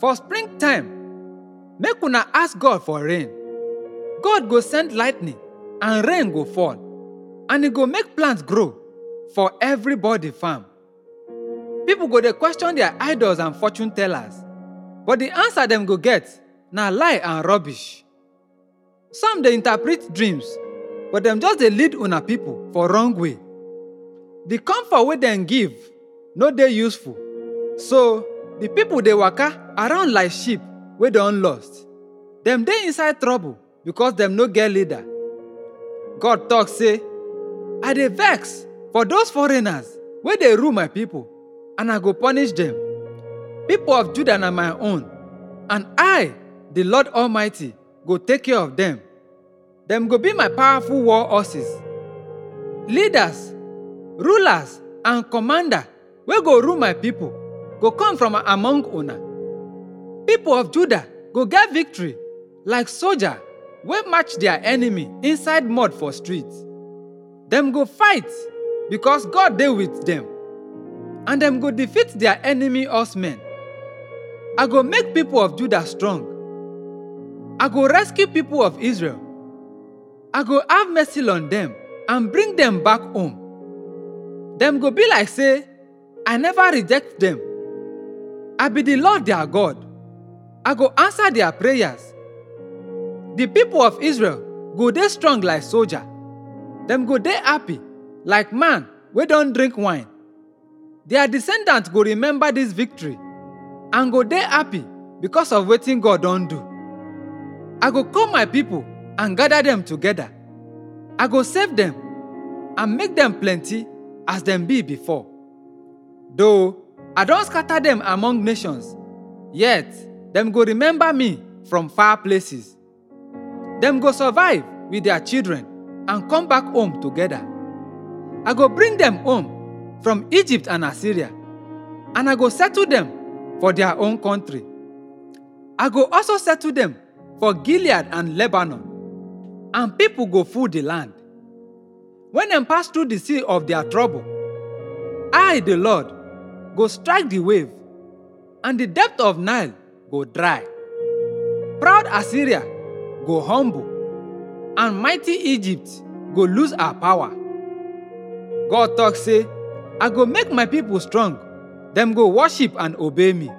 For springtime, make una ask God for rain. God go send lightning and rain go fall, and e go make plants grow for everybody farm. People go dey question their idols and fortune tellers, but the answer dem go get na lie and rubbish. Some dey interpret dreams, but dem just dey lead una people for wrong way. The comfort wey dem give no dey useful, so the people dey waka around like sheep wey don lost. Dem dey inside trouble because dem no get leader. God talk say, I dey vex for those foreigners wey dey rule my people, and I go punish dem. People of Judah na my own, and I, the Lord Almighty, go take care of them. Dem go be my powerful war horses. Leaders, rulers, and commander wey go rule my people go come from among una. People of Judah go get victory like soldier wey match their enemy inside mud for streets. Dem go fight because God dey with dem, and dem go defeat their enemy horsemen. I go make people of Judah strong. I go rescue people of Israel. I go have mercy on them and bring them back home. Them go be like say, I never reject them. I be the Lord their God. I go answer their prayers. The people of Israel go dey strong like soldier. Them go dey happy like man we don't drink wine. Their descendants go remember this victory and go dey happy because of wetin God don do. I go call my people and gather them together. I go save them and make them plenty as them be before. Though I don't scatter them among nations, yet them go remember me from far places. Them go survive with their children and come back home together. I go bring them home from Egypt and Assyria, and I go settle them for their own country. I go also settle them for Gilead and Lebanon, and people go full the land. When them pass through the sea of their trouble, I, the Lord, go strike the wave, and the depth of Nile go dry. Proud Assyria go humble, and mighty Egypt go lose her power. God talk say, I go make my people strong, them go worship and obey me.